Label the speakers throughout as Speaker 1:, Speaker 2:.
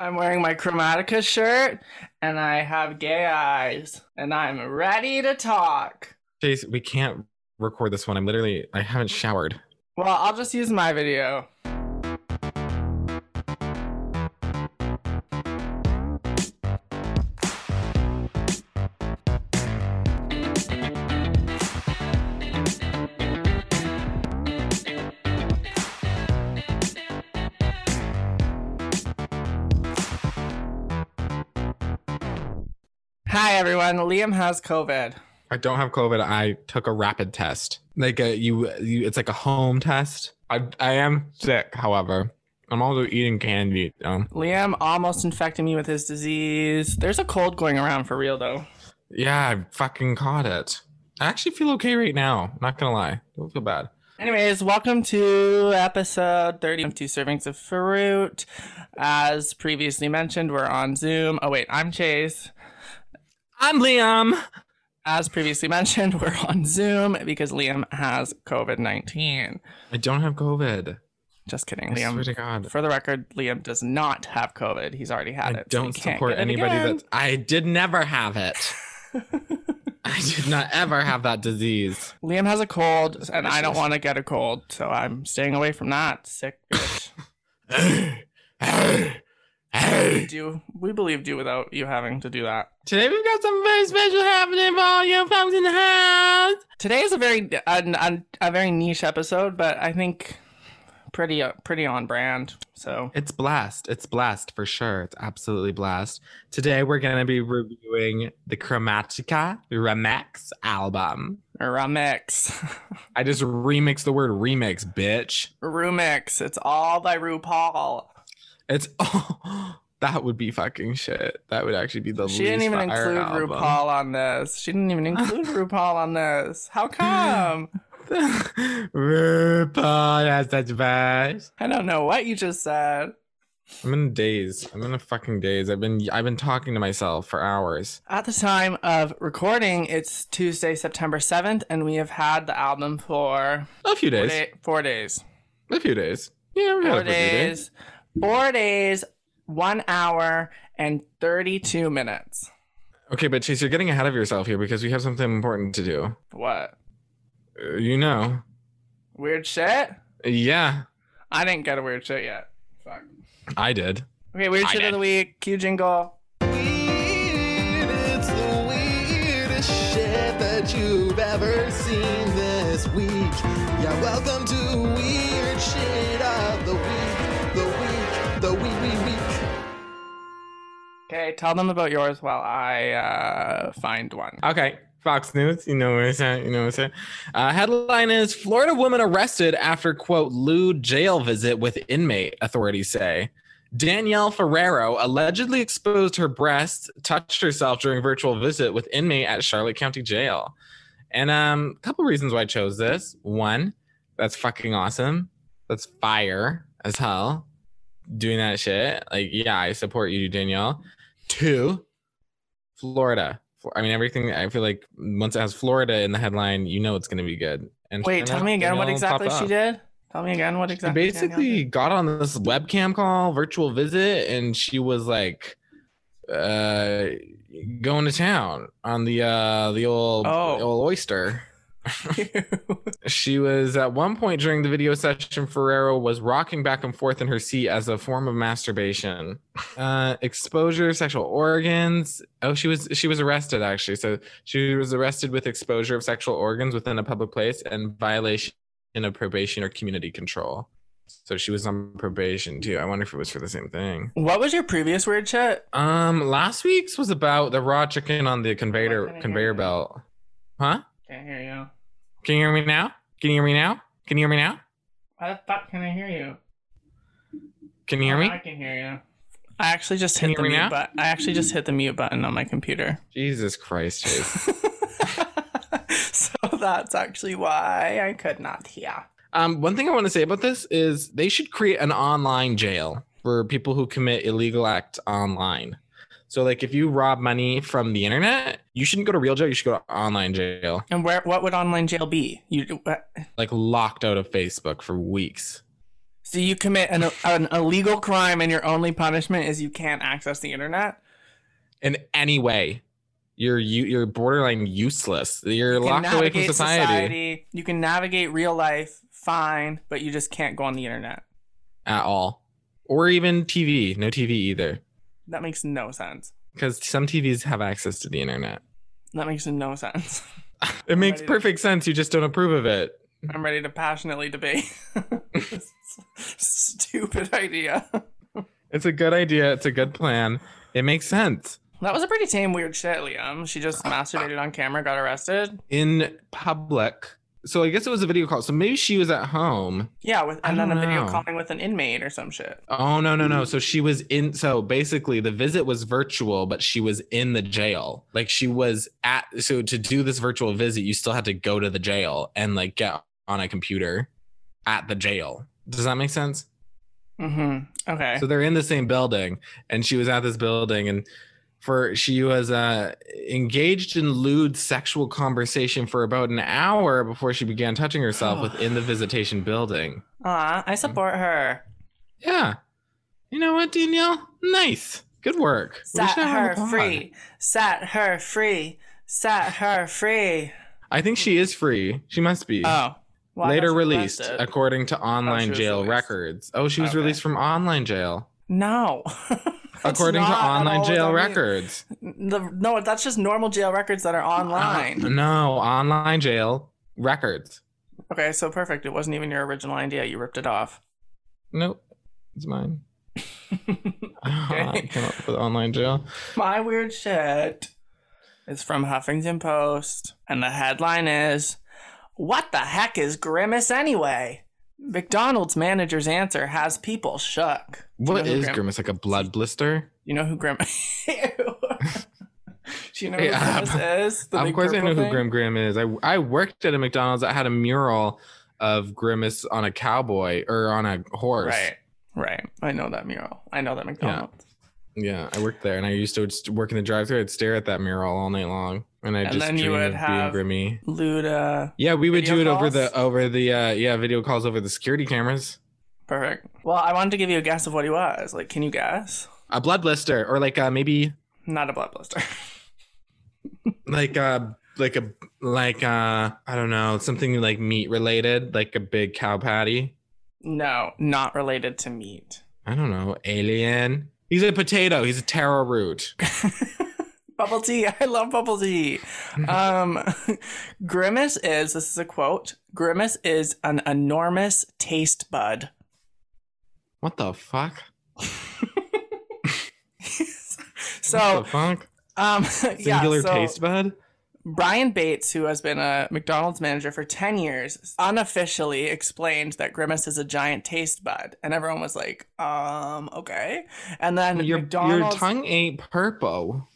Speaker 1: I'm wearing my Chromatica shirt and I have gay eyes and I'm ready to talk.
Speaker 2: Chase, we can't record this one. I'm literally, I haven't showered.
Speaker 1: Well, I'll just use my video. Liam has COVID.
Speaker 2: I don't have COVID. I took a rapid test. Like a you, you it's like a home test. I I am sick, however. I'm also eating candy. Um,
Speaker 1: Liam almost infected me with his disease. There's a cold going around for real though.
Speaker 2: yeah, I fucking caught it. I actually feel okay right now. Not gonna lie, don't feel bad.
Speaker 1: Anyways, welcome to episode 30 of Two Servings of Fruit. As previously mentioned, we're on Zoom. Oh, wait, I'm Chase.
Speaker 2: I'm Liam.
Speaker 1: As previously mentioned, we're on Zoom because Liam has COVID 19.
Speaker 2: I don't have COVID.
Speaker 1: Just kidding,
Speaker 2: I swear
Speaker 1: Liam.
Speaker 2: to God.
Speaker 1: For the record, Liam does not have COVID. He's already had
Speaker 2: I
Speaker 1: it.
Speaker 2: don't
Speaker 1: can't
Speaker 2: support anybody
Speaker 1: again.
Speaker 2: that I did never have it. I did not ever have that disease.
Speaker 1: Liam has a cold, and I don't want to get a cold, so I'm staying away from that. Sick bitch. do we believe do without you having to do that?
Speaker 2: Today we've got something very special happening for all you folks in the house.
Speaker 1: Today is a very a, a, very niche episode, but I think pretty uh, pretty on brand. So
Speaker 2: It's blast. It's blast for sure. It's absolutely blast. Today we're gonna be reviewing the Chromatica Remix album.
Speaker 1: or a mix,
Speaker 2: I just remixed the word remix, bitch.
Speaker 1: Remix. It's all by RuPaul.
Speaker 2: It's oh, that would be fucking shit. That would actually be the least.
Speaker 1: She didn't even include
Speaker 2: album.
Speaker 1: RuPaul on this. She didn't even include RuPaul on this. How come?
Speaker 2: RuPaul has such vibes.
Speaker 1: I don't know what you just said.
Speaker 2: I'm in a daze. I'm in a fucking daze. I've been I've been talking to myself for hours.
Speaker 1: At the time of recording, it's Tuesday, September 7th, and we have had the album for
Speaker 2: A few
Speaker 1: four,
Speaker 2: days.
Speaker 1: day- four days.
Speaker 2: A few days. Yeah, we had
Speaker 1: Four
Speaker 2: a few days.
Speaker 1: days. Four days, one hour, and 32 minutes.
Speaker 2: Okay, but Chase, you're getting ahead of yourself here because we have something important to do.
Speaker 1: What?
Speaker 2: Uh, you know.
Speaker 1: Weird shit?
Speaker 2: Yeah,
Speaker 1: I didn't get a weird shit yet. Fuck.
Speaker 2: I did.
Speaker 1: Okay, weird
Speaker 2: I
Speaker 1: shit
Speaker 2: did.
Speaker 1: of the week. Cue jingle.
Speaker 3: It's the weirdest shit that you've ever seen this week. Yeah, welcome to Weird Shit of the Week. The week, the week, week, week.
Speaker 1: Okay, tell them about yours while I uh, find one.
Speaker 2: Okay. Fox News, you know what I'm saying. You know what I'm saying. Uh, headline is Florida woman arrested after quote lewd jail visit with inmate. Authorities say Danielle Ferrero allegedly exposed her breasts, touched herself during virtual visit with inmate at Charlotte County Jail. And um, a couple reasons why I chose this. One, that's fucking awesome. That's fire as hell. Doing that shit. Like, yeah, I support you, Danielle. Two, Florida. I mean, everything. I feel like once it has Florida in the headline, you know it's going to be good. And
Speaker 1: Wait, tell me again what exactly she did. Tell me again what
Speaker 2: She
Speaker 1: exactly.
Speaker 2: basically
Speaker 1: did.
Speaker 2: got on this webcam call, virtual visit, and she was like, uh, going to town on the uh the old
Speaker 1: Oh.
Speaker 2: the old oyster. She was at one point during the video session, Ferrero was rocking back and forth in her seat as a form of masturbation. Uh, exposure, of sexual organs. Oh, she was she was arrested actually. So she was arrested with exposure of sexual organs within a public place and violation of probation or community control. So she was on probation too. I wonder if it was for the same thing.
Speaker 1: what was your previous weird shit?
Speaker 2: Um, last week's was about the raw chicken on the conveyor
Speaker 1: What can I
Speaker 2: conveyor belt. Huh?
Speaker 1: Can't hear you.
Speaker 2: Can you hear me now? Can you hear me now? Can you hear me now?
Speaker 1: Why the fuck can I hear you?
Speaker 2: Can you hear me?
Speaker 1: I can hear you. I actually just
Speaker 2: Can
Speaker 1: hit the mute
Speaker 2: now?
Speaker 1: button. I actually just hit the mute button on my computer.
Speaker 2: Jesus Christ, Chase.
Speaker 1: so that's actually why I could not hear.
Speaker 2: um, one thing I want to say about this is they should create an online jail for people who commit illegal acts online. So, like, if you rob money from the internet, you shouldn't go to real jail. You should go to online jail,
Speaker 1: And where? What would online jail be? You what?
Speaker 2: like locked out of Facebook for weeks.
Speaker 1: So you commit an, an illegal crime and your only punishment is you can't access the internet?
Speaker 2: In any way, you're you, you're borderline useless. You're
Speaker 1: You
Speaker 2: locked away from
Speaker 1: navigate
Speaker 2: society,
Speaker 1: You can navigate real life fine, but you just can't go on the internet.
Speaker 2: at all, or even TV. No TV either,
Speaker 1: That makes no sense.
Speaker 2: because some TVs have access to the internet.
Speaker 1: That makes no sense.
Speaker 2: It makes
Speaker 1: ready to-
Speaker 2: perfect sense. You just don't approve of it.
Speaker 1: I'm ready to passionately debate. this stupid idea.
Speaker 2: It's a good idea. It's a good plan. It makes sense.
Speaker 1: That was a pretty tame, weird shit, Liam. She just masturbated on camera, got arrested.
Speaker 2: In public. So I guess it was a video call. So maybe she was at home.
Speaker 1: Yeah, with and then a video calling with an inmate or some shit.
Speaker 2: Oh no, no, no. So she was in so basically the visit was virtual, but she was in the jail. Like she was at so to do this virtual visit, you still had to go to the jail and like get on a computer at the jail. Does that make sense?
Speaker 1: Mm-hmm. Okay.
Speaker 2: So they're in the same building, and she was at this building, and for she was uh, engaged in lewd sexual conversation for about an hour before she began touching herself within the visitation building.
Speaker 1: Aw, I support her.
Speaker 2: Yeah, you know what, Danielle? Nice, good work.
Speaker 1: Set her free. Set her free. Set her free.
Speaker 2: I think she is free. She must be.
Speaker 1: Oh. I
Speaker 2: Later
Speaker 1: thought she was
Speaker 2: released,
Speaker 1: arrested.
Speaker 2: according to online
Speaker 1: was
Speaker 2: jail
Speaker 1: released.
Speaker 2: records. Oh, she was
Speaker 1: Okay.
Speaker 2: released from online jail,
Speaker 1: No.
Speaker 2: According to online jail records.
Speaker 1: The, no, that's just normal jail records that are online.
Speaker 2: Uh, no, online jail records.
Speaker 1: Okay, so perfect. It wasn't even your original idea. You ripped it off.
Speaker 2: Nope, it's mine. I came up with online jail.
Speaker 1: My weird shit is from Huffington Post, and the headline is What the heck is Grimace anyway? McDonald's manager's answer has people shook. Do you know
Speaker 2: is
Speaker 1: Grim-
Speaker 2: grimace? Like a blood blister?
Speaker 1: You know who Grimace Do you know who Grimace is?
Speaker 2: Of course, I know who? Grim Grim is. I I worked at a McDonald's that had a mural of Grimace on a cowboy or on a horse.
Speaker 1: Right, right. I know that mural. I know that McDonald's.
Speaker 2: Yeah, I worked there, and I used to work in the drive-thru. I'd stare at that mural all night long, and I
Speaker 1: And
Speaker 2: just
Speaker 1: then you
Speaker 2: dream
Speaker 1: would
Speaker 2: of being
Speaker 1: have
Speaker 2: Grimmy.
Speaker 1: Luda.
Speaker 2: Yeah, we would do it over the over the uh yeah video calls over the security cameras.
Speaker 1: Perfect. Well, I wanted to give you a guess of what he was. Like, can you guess?
Speaker 2: A blood blister, or like uh maybe
Speaker 1: Not a blood blister.
Speaker 2: like uh like a like uh I don't know something like meat related, like a big cow patty.
Speaker 1: no, not related to meat.
Speaker 2: I don't know, alien. He's a potato. He's a taro root.
Speaker 1: bubble tea. I love bubble tea. Um, Grimace is, this is a quote Grimace is an enormous taste bud.
Speaker 2: What the fuck?
Speaker 1: so,
Speaker 2: what the fuck?
Speaker 1: um, yeah,
Speaker 2: Singular
Speaker 1: so
Speaker 2: taste bud.
Speaker 1: Brian Bates, who has been a McDonald's manager for 10 years, unofficially explained that Grimace is a giant taste bud. And everyone was like, um, okay. And then
Speaker 2: Your your tongue ain't purple.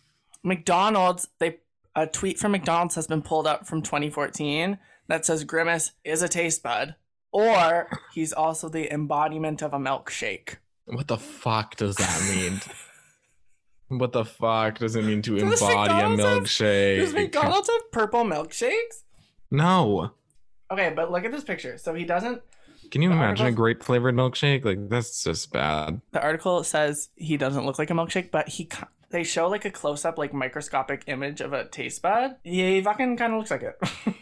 Speaker 1: McDonald's, they a tweet from McDonald's has been pulled up from 2014 that says Grimace is a taste bud, or he's also the embodiment of a milkshake.
Speaker 2: What the fuck does that mean? what the fuck does it mean to
Speaker 1: Does
Speaker 2: embody a
Speaker 1: McDonald's have-
Speaker 2: milkshake?
Speaker 1: Does McDonald's have purple milkshakes?
Speaker 2: No.
Speaker 1: Okay, but look at this picture. So he doesn't.
Speaker 2: Can you imagine a grape flavored milkshake? Like that's just bad.
Speaker 1: The article says he doesn't look like a milkshake, but he they show like a close up, like microscopic image of a taste bud. He fucking kind of looks like it.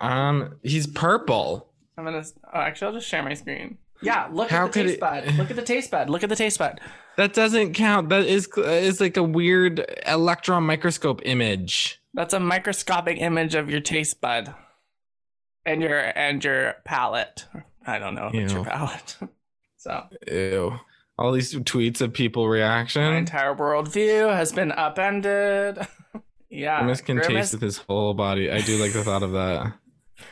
Speaker 2: Um, he's purple.
Speaker 1: I'm gonna. Oh, actually, I'll just share my screen. Yeah, look
Speaker 2: How
Speaker 1: at the taste
Speaker 2: it-
Speaker 1: bud. Look at the taste bud. Look at the taste bud.
Speaker 2: That doesn't count. That is is like a weird electron microscope image.
Speaker 1: That's a microscopic image of your taste bud, and your and your palate. I don't know if it's your palate. so
Speaker 2: Ew. All these tweets of people
Speaker 1: my
Speaker 2: reaction.
Speaker 1: entire worldview has been upended. yeah,
Speaker 2: Grimace can
Speaker 1: Grimace-
Speaker 2: taste with his whole body. I do like the thought of that.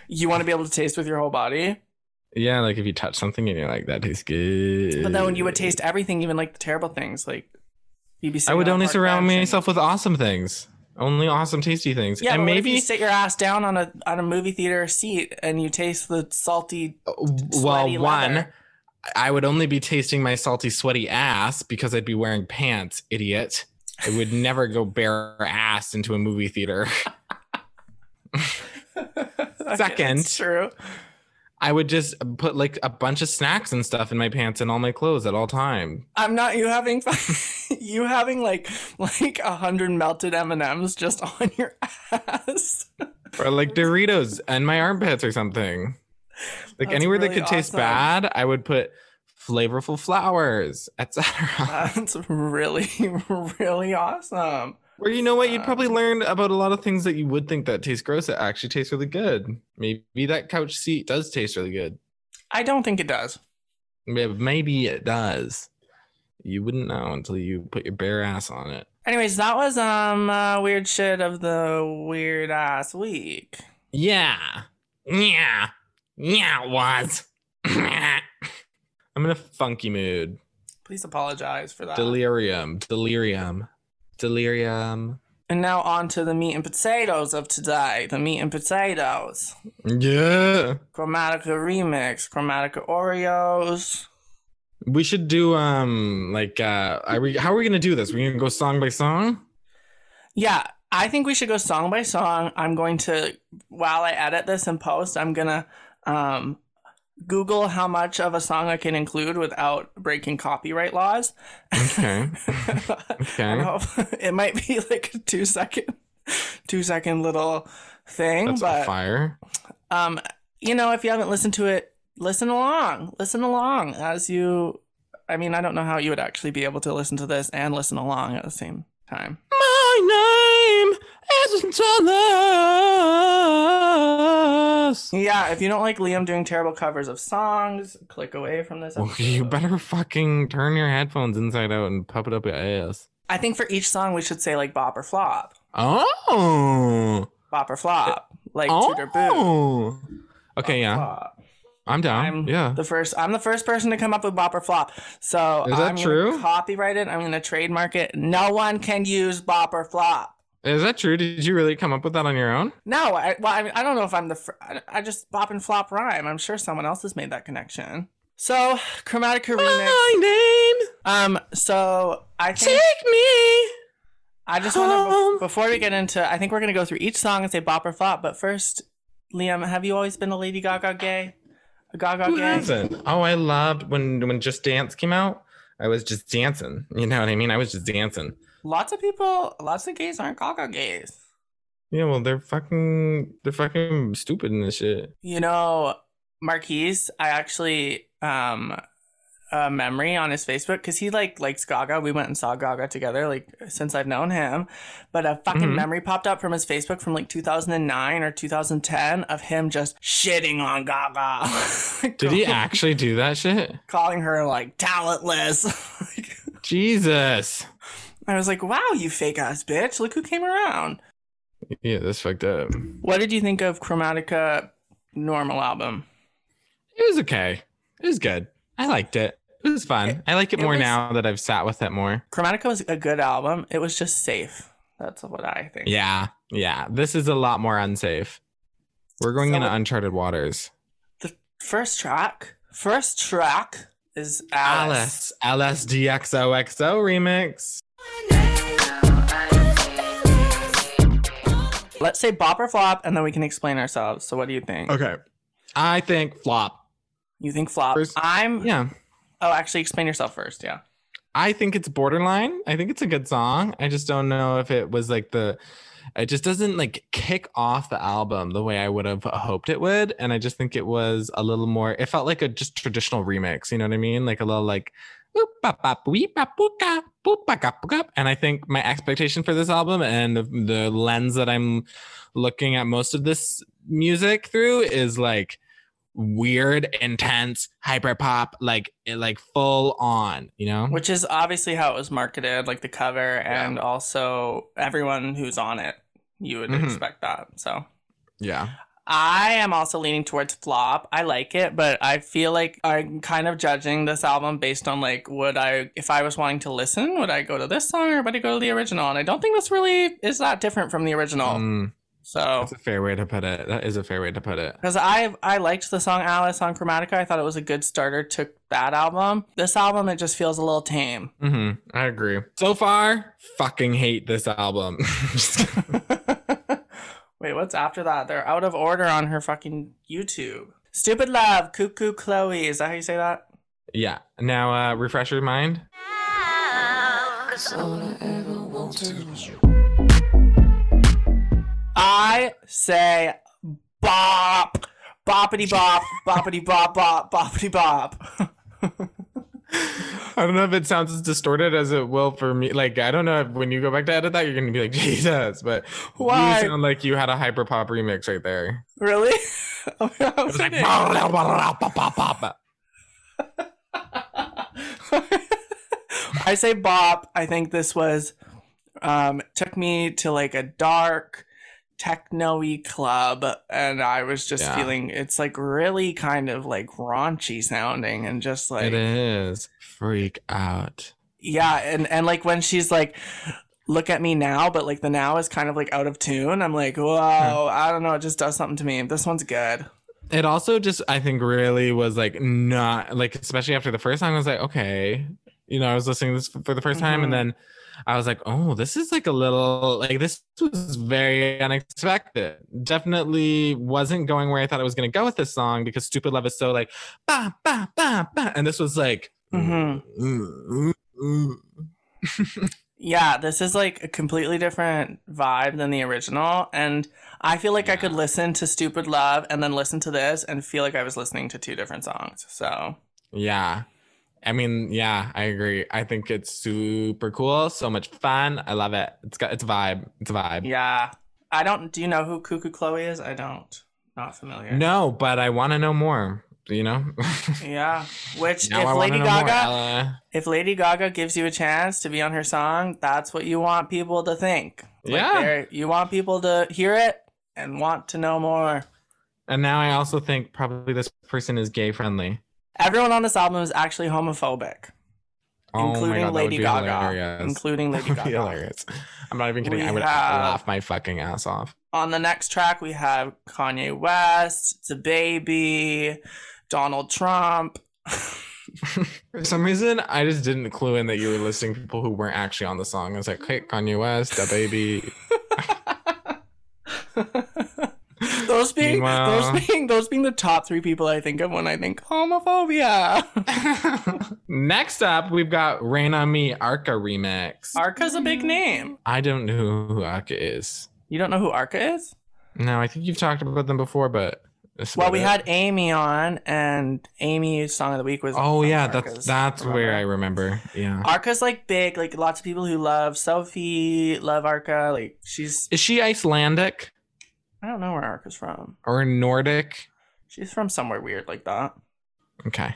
Speaker 1: You want to be able to taste with your whole body,
Speaker 2: Yeah, like if you touch something and you're like, that tastes good.
Speaker 1: but then you would taste everything, even like the terrible things, like BBC.
Speaker 2: I would only surround myself with awesome things. Only awesome, tasty things.
Speaker 1: Yeah,
Speaker 2: and
Speaker 1: but what if
Speaker 2: maybe
Speaker 1: you sit your ass down on a on a movie theater seat and you taste the salty.
Speaker 2: well, one,
Speaker 1: leather?
Speaker 2: I would only be tasting my salty, sweaty ass because I'd be wearing pants, idiot. I would never go bare ass into a movie theater. Second.
Speaker 1: that's true.
Speaker 2: I would just put like a bunch of snacks and stuff in my pants and all my clothes at all time.
Speaker 1: I'm not you having you having like like a hundred melted M and M's just on your ass.
Speaker 2: Or like Doritos and my armpits or something. Like
Speaker 1: That's
Speaker 2: anywhere that
Speaker 1: really
Speaker 2: could taste bad, I would put flavorful flowers, etc.
Speaker 1: That's really really awesome.
Speaker 2: Or you know what? You'd probably learn about a lot of things that you would think that taste gross that actually taste really good. Maybe that couch seat does taste really good.
Speaker 1: I don't think it does.
Speaker 2: Maybe- Maybe it does. You wouldn't know until you put your bare ass on it.
Speaker 1: Anyways, that was um uh, weird shit of the weird ass week.
Speaker 2: Yeah. Yeah. Yeah, it was. I'm in a funky mood.
Speaker 1: Please apologize for that.
Speaker 2: Delirium. Delirium. Delirium.
Speaker 1: and now on to the meat and potatoes of today. The meat and potatoes.
Speaker 2: Yeah.
Speaker 1: Chromatica remix, Chromatica Oreos.
Speaker 2: We should do um like uh are we how are we gonna do this? We're gonna go song by song?
Speaker 1: Yeah, I think we should go song by song. I'm going to while I edit this and post, I'm gonna um Google how much of a song I can include without breaking copyright laws.
Speaker 2: Okay. Okay.
Speaker 1: it might be like a two second two second little thing,
Speaker 2: That's
Speaker 1: but
Speaker 2: a fire.
Speaker 1: um you know if you haven't listened to it listen along listen along as you i mean i don't know how you would actually be able to listen to this and listen along at the same time
Speaker 2: My name isn't on this.
Speaker 1: yeah if you don't like liam doing terrible covers of songs click away from this
Speaker 2: Well, you better fucking turn your headphones inside out and pop it up your ass.
Speaker 1: i think for each song we should say like bop or flop
Speaker 2: Oh.
Speaker 1: bop or flop like oh! toot or boot
Speaker 2: Oh. Okay, yeah.
Speaker 1: Flop.
Speaker 2: I'm down.
Speaker 1: I'm
Speaker 2: yeah.
Speaker 1: the first. I'm the first person to come up with bop or flop. So
Speaker 2: Is that
Speaker 1: I'm
Speaker 2: true?
Speaker 1: Gonna copyright it. I'm going to trademark it. No one can use bop or flop.
Speaker 2: Is that true? Did you really come up with that on your own?
Speaker 1: No, I, well, I, mean, I don't know if I'm the. Fr- I, I just bop and flop rhyme. I'm sure someone else has made that connection. So, Chromatica remix.
Speaker 2: My name,
Speaker 1: Um, so I think
Speaker 2: take me.
Speaker 1: I just want to before we get into. I think we're gonna go through each song and say bop or flop. But first, Liam, have you always been a Lady Gaga gay? A Gaga
Speaker 2: Who
Speaker 1: gay?
Speaker 2: hasn't? Oh, I loved when when Just Dance came out. I was just dancing. You know what I mean? I was just dancing.
Speaker 1: Lots of people, lots of gays aren't Gaga gays.
Speaker 2: Yeah, well, they're fucking, they're fucking stupid in this shit.
Speaker 1: You know, Marquise, I actually um a memory on his Facebook because he like likes Gaga. We went and saw Gaga together like since I've known him. But a fucking
Speaker 2: Mhm.
Speaker 1: memory popped up from his Facebook from like 2009 or 2010 of him just shitting on Gaga.
Speaker 2: Did he actually do that shit?
Speaker 1: calling her like talentless?
Speaker 2: Jesus.
Speaker 1: I was like, wow, you fake ass bitch. Look who came around.
Speaker 2: Yeah, that's fucked up.
Speaker 1: What did you think of Chromatica normal album?
Speaker 2: It was okay. It was good. I liked it. It was fun.
Speaker 1: It-
Speaker 2: I like it,
Speaker 1: it
Speaker 2: more
Speaker 1: was-
Speaker 2: now that I've sat with it more.
Speaker 1: Chromatica was a good album. It was just safe. That's what I think.
Speaker 2: Yeah, yeah. This is a lot more unsafe. We're going
Speaker 1: So
Speaker 2: into uncharted waters.
Speaker 1: The first track, first track is Alice.
Speaker 2: Alice, LSDXOXO remix.
Speaker 1: Let's say bop or flop, and then we can explain ourselves. So, what do you think?
Speaker 2: Okay. I think flop.
Speaker 1: You think flop?
Speaker 2: First-
Speaker 1: I'm.
Speaker 2: Yeah.
Speaker 1: Oh, actually, explain yourself first. Yeah.
Speaker 2: I think it's borderline. I think it's a good song. I just don't know if it was like the it just doesn't like kick off the album the way I would have hoped it would. And I just think it was a little more it felt like a just traditional remix, you know what I mean? Like a little like and I think my expectation for this album and the, the lens that I'm looking at most of this music through is like weird, intense, hyper pop, like like full on, you know?
Speaker 1: Which is obviously how it was marketed, like the cover, and also everyone who's on it. You would
Speaker 2: Mhm.
Speaker 1: expect that. So.
Speaker 2: Yeah.
Speaker 1: I am also leaning towards flop. I like it, but I feel like I'm kind of judging this album based on like would I if I was wanting to listen, would I go to this song or would I go to the original? And I don't think this really is that different from the original.
Speaker 2: Mm,
Speaker 1: So
Speaker 2: that's a fair way to put it. That is a fair way to put it.
Speaker 1: because I I liked the song Alice on Chromatica. I thought it was a good starter to that album. This album it just feels a little tame.
Speaker 2: hmm I agree. So far, fucking hate this album.
Speaker 1: Wait, what's after that? They're out of order on her fucking YouTube. Stupid Love, Cuckoo Chloe. Is that how you say that?
Speaker 2: Yeah. Now, uh, refresh your mind.
Speaker 1: I say bop. Boppity bop, boppity bop, bop, boppity bop.
Speaker 2: I don't know if it sounds as distorted as it will for me. Like, I don't know if when you go back to edit that, you're going to be like, Jesus. But
Speaker 1: Why?
Speaker 2: you sound like you had a hyper pop remix right there.
Speaker 1: Really? Oh, I
Speaker 2: It was like,
Speaker 1: I say bop. I think this was um took me to like a dark techno-y club and I was just
Speaker 2: Yeah.
Speaker 1: feeling it's like really kind of like raunchy sounding and just like
Speaker 2: it is. Freak out.
Speaker 1: yeah and and like when she's like look at me now but like the now is kind of like out of tune i'm like whoa i don't know it just does something to me this one's good
Speaker 2: It also just, I think, really was like not like, especially after the first song, I was like, okay, you know, I was listening to this for the 1st time,
Speaker 1: Mhm.
Speaker 2: and then I was like, oh, this is like a little like this was very unexpected. Definitely wasn't going where I thought I was going to go with this song because "Stupid Love" is so like ba ba ba ba, and this was like.
Speaker 1: Mhm.
Speaker 2: mm, mm, mm.
Speaker 1: yeah this is like a completely different vibe than the original and i feel like i could listen to stupid love and then listen to this and feel like i was listening to two different songs so
Speaker 2: Yeah. I mean, yeah, I agree. I think it's super cool, so much fun. I love it. It's got it's a vibe. It's a vibe.
Speaker 1: yeah i don't do you know who cuckoo chloe is i don't not familiar
Speaker 2: No, but I want to know more. You know.
Speaker 1: yeah which
Speaker 2: now
Speaker 1: if
Speaker 2: wanna
Speaker 1: lady
Speaker 2: know more,
Speaker 1: gaga if Lady Gaga gives you a chance to be on her song, that's what you want people to think. Like,
Speaker 2: Yeah.
Speaker 1: you want people to hear it and want to know more.
Speaker 2: And now I also think probably this person is gay friendly.
Speaker 1: Everyone on this album is actually homophobic,
Speaker 2: Oh
Speaker 1: including
Speaker 2: God, that would
Speaker 1: Lady Gaga. Including Lady Gaga.
Speaker 2: I'm not even kidding.
Speaker 1: We
Speaker 2: I would
Speaker 1: have-
Speaker 2: laugh my fucking ass off.
Speaker 1: On the next track, we have Kanye West, a Baby, Donald Trump.
Speaker 2: For some reason, I just didn't clue in that you were listing people who weren't actually on the song. I was like, hey, Kanye West, the baby.
Speaker 1: those being
Speaker 2: Meanwhile-
Speaker 1: those being those being the top three people I think of when I think homophobia.
Speaker 2: Next up, we've got Rain on Me Arca remix.
Speaker 1: Arca's a big name.
Speaker 2: I don't know who Arca is.
Speaker 1: You don't know who Arca is?
Speaker 2: No, I think you've talked about them before, but
Speaker 1: Well, we
Speaker 2: it.
Speaker 1: had Amy on, and Amy's song of the week was.
Speaker 2: Oh yeah,
Speaker 1: Arca's,
Speaker 2: that's that's where I
Speaker 1: remember?
Speaker 2: remember. Yeah.
Speaker 1: Arca's like big, like lots of people who love Sophie love Arca. Like she's,
Speaker 2: Is she Icelandic
Speaker 1: I don't know where Arca's from.
Speaker 2: or Nordic?
Speaker 1: She's from somewhere weird like that.
Speaker 2: Okay.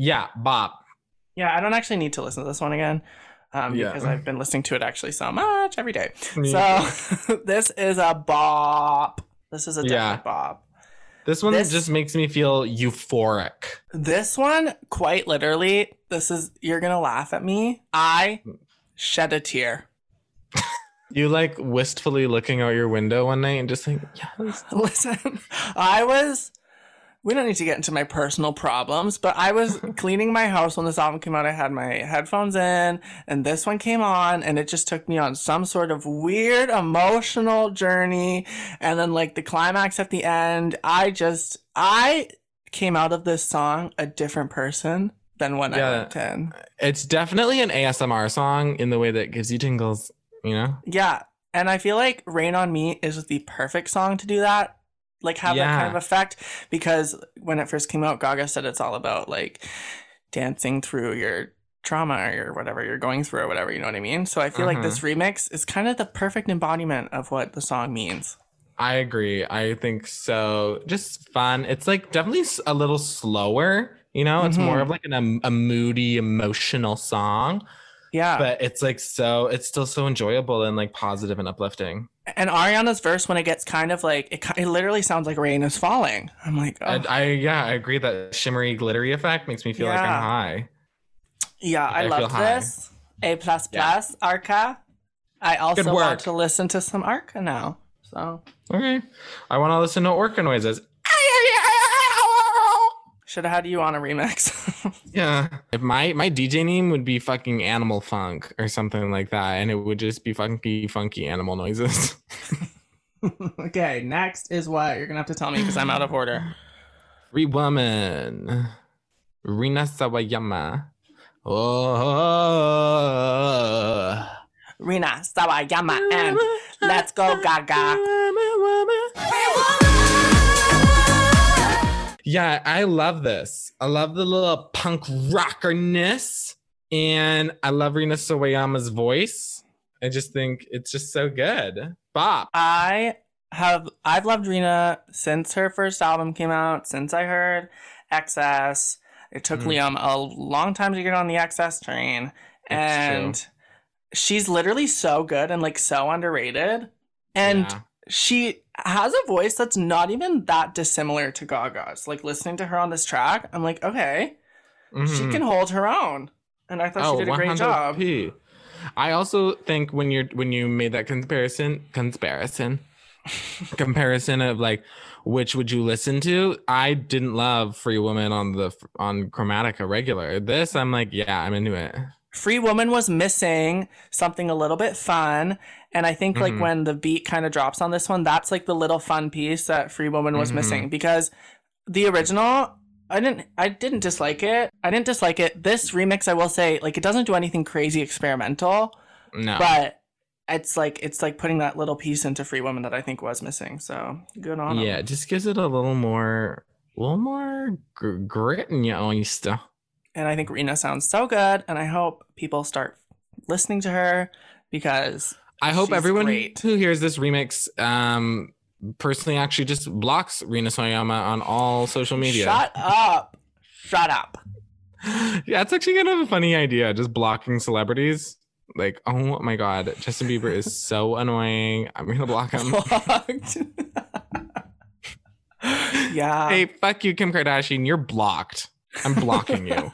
Speaker 2: Yeah, Bob.
Speaker 1: Yeah, I don't actually need to listen to this one again. Um,
Speaker 2: Yeah.
Speaker 1: because I've been listening to it actually so much every day.
Speaker 2: Yeah.
Speaker 1: So this is a bop. This is a definite
Speaker 2: Yeah.
Speaker 1: bop.
Speaker 2: This one
Speaker 1: this-
Speaker 2: just makes me feel euphoric.
Speaker 1: This one, quite literally, this is you're gonna laugh at me. I shed a tear.
Speaker 2: You like wistfully looking out your window one night and just think, yes.
Speaker 1: Listen, I was. We don't need to get into my personal problems, but I was cleaning my house when this album came out. I had my headphones in, and this one came on, and it just took me on some sort of weird emotional journey. And then, like, the climax at the end, I just, I came out of this song a different person than when I
Speaker 2: Yeah.
Speaker 1: went in.
Speaker 2: It's definitely an ASMR song in the way that gives you tingles, you know?
Speaker 1: Yeah. And I feel like Rain on Me is the perfect song to do that. Like have that kind of effect because when it first came out, Gaga said it's all about like dancing through your trauma or your whatever you're going through or whatever, you know what I mean? So I feel like
Speaker 2: Mhm.
Speaker 1: this remix is kind of the perfect embodiment of what the song means.
Speaker 2: I agree. I think so. Just fun. It's like definitely a little slower, you know? It's more
Speaker 1: Mhm.
Speaker 2: of like an, um, a moody, emotional song,
Speaker 1: Yeah.
Speaker 2: but it's like so, it's still so enjoyable and like positive and uplifting.
Speaker 1: and Ariana's verse when it gets kind of like it, it literally sounds like rain is falling. I'm like, oh.
Speaker 2: And I, yeah, I agree that shimmery, glittery effect makes me feel like I'm high.
Speaker 1: Yeah, I,
Speaker 2: I
Speaker 1: loved
Speaker 2: high.
Speaker 1: this. A plus
Speaker 2: Yeah.
Speaker 1: Arca. I also want to listen to some Arca now. So
Speaker 2: Okay. I want to listen to orca noises.
Speaker 1: Should have had you on a remix.
Speaker 2: Yeah. If my my DJ name would be fucking Animal Funk or something like that, and it would just be funky, funky animal noises.
Speaker 1: okay, next is what you're gonna have to tell me because I'm out of order.
Speaker 2: Free woman, Rina Sawayama. Oh.
Speaker 1: Rina Sawayama and Let's Go Gaga.
Speaker 2: Yeah, I love this. I love the little punk rockerness, and I love Rina Sawayama's voice. I just think it's just so good. Bop.
Speaker 1: I have I've loved Rina since her first album came out, since I heard XS. It took
Speaker 2: Mm.
Speaker 1: Liam a long time to get on the XS train.
Speaker 2: It's
Speaker 1: and she's literally so good and like so underrated. And
Speaker 2: Yeah.
Speaker 1: she has a voice that's not even that dissimilar to Gaga's. Like listening to her on this track, I'm like, okay, she
Speaker 2: Mhm.
Speaker 1: can hold her own. And I thought
Speaker 2: Oh,
Speaker 1: she did a great job.
Speaker 2: 100p. I also think when you're when you made that comparison comparison comparison of like which would you listen to? I didn't love Free Woman on the on Chromatica regular. This I'm like, yeah, I'm into it.
Speaker 1: Free Woman was missing something a little bit fun. And I think like
Speaker 2: Mhm.
Speaker 1: when the beat kind of drops on this one, that's like the little fun piece that Free Woman was
Speaker 2: Mhm.
Speaker 1: missing because the original I didn't I didn't dislike it. I didn't dislike it. This remix I will say like it doesn't do anything crazy experimental,
Speaker 2: No.
Speaker 1: but it's like it's like putting that little piece into Free Woman that I think was missing. So good on
Speaker 2: yeah, it just gives it a little more a little more gr- grit in your oyster.
Speaker 1: And I think Rina sounds so good and I hope people start listening to her because
Speaker 2: I hope everyone
Speaker 1: great.
Speaker 2: who hears this remix um personally actually just blocks Rina Sawayama on all social media.
Speaker 1: Shut up. Shut up.
Speaker 2: yeah, it's actually kind of a funny idea, just blocking celebrities. Like, oh my god, Justin Bieber is so annoying. I'm gonna block him.
Speaker 1: Blocked. yeah.
Speaker 2: hey, fuck you, Kim Kardashian. You're blocked. I'm blocking you.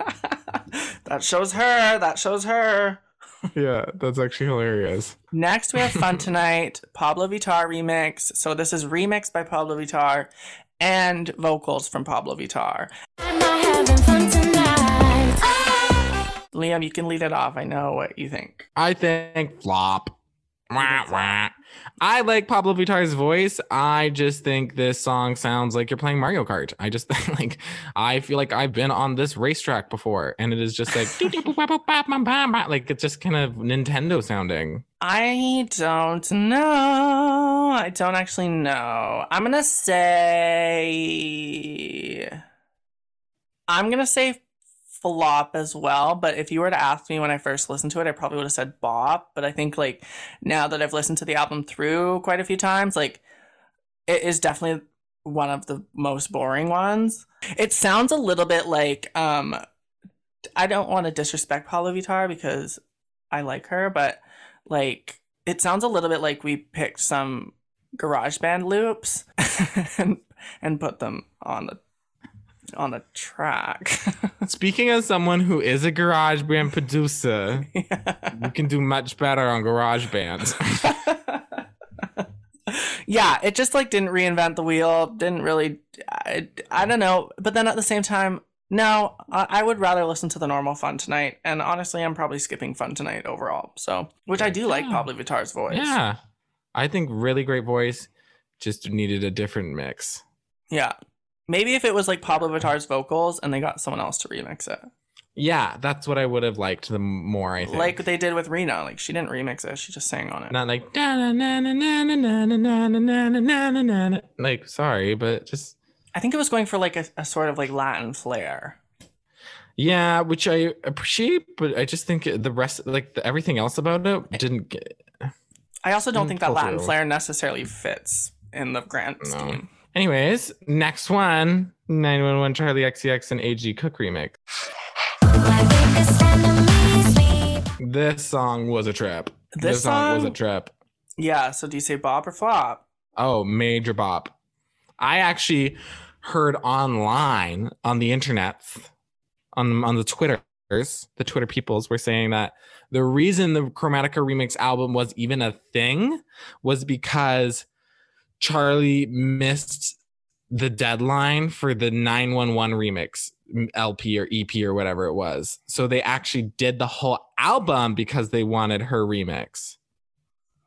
Speaker 1: that shows her. That shows her.
Speaker 2: yeah, that's actually hilarious.
Speaker 1: Next, we have Fun Tonight, Pabllo Vittar remix. So, this is remixed by Pabllo Vittar and vocals from Pabllo Vittar.
Speaker 4: Am I having fun tonight?
Speaker 1: Liam, you can lead it off. I know what you think.
Speaker 2: I think flop. Wah, wah. I like Pabllo Vittar's voice. I just think this song sounds like you're playing Mario Kart. I just like I feel like I've been on this racetrack before, and it is just like like it's just kind of Nintendo sounding.
Speaker 1: I don't know. I don't actually know. I'm gonna say. I'm gonna say flop as well. But if you were to ask me when I first listened to it, I probably would have said bop. But I think like now that I've listened to the album through quite a few times, like it is definitely one of the most boring ones. It sounds a little bit like um I don't want to disrespect Pabllo Vittar because I like her, but like it sounds a little bit like we picked some garage band loops and, and put them on the on a track.
Speaker 2: Speaking as someone who is a garage band producer, you can do much better on garage bands.
Speaker 1: yeah, it just like didn't reinvent the wheel, didn't really I, I don't know, but then at the same time no, I, would rather listen to the normal Fun Tonight, and honestly, I'm probably skipping Fun Tonight overall. So, which I do like
Speaker 2: Yeah.
Speaker 1: Pabllo Vittar's voice.
Speaker 2: yeah, I think really great voice. Just needed a different mix.
Speaker 1: Yeah. Maybe if it was like Pabllo Vittar's vocals and they got someone else to remix it.
Speaker 2: Yeah, that's what I would have liked the more. I think
Speaker 1: Like they did with Rina. Like she didn't remix it, she just sang on it.
Speaker 2: not like na na na na na na na na na na na na na na. Like sorry, but just
Speaker 1: I think it was going for like a, a sort of like Latin flair.
Speaker 2: yeah, which I appreciate, but I just think the rest, like the, everything else about it, didn't get.
Speaker 1: I also don't
Speaker 2: Mm,
Speaker 1: think that Latin
Speaker 2: through.
Speaker 1: flair necessarily fits in the grand
Speaker 2: No. Anyways, next one, 911 Charli XCX and AG Cook remix.
Speaker 4: My biggest enemies, we
Speaker 2: This song was a trip.
Speaker 1: This
Speaker 2: song was a
Speaker 1: song?
Speaker 2: trip.
Speaker 1: Yeah, so do you say bop or flop?
Speaker 2: Oh, major bop. I actually heard online on the internet, on on the Twitters, the Twitter peoples were saying that the reason the Chromatica remix album was even a thing was because Charli missed the deadline for the 911 remix LP or EP or whatever it was. So they actually did the whole album because they wanted her remix.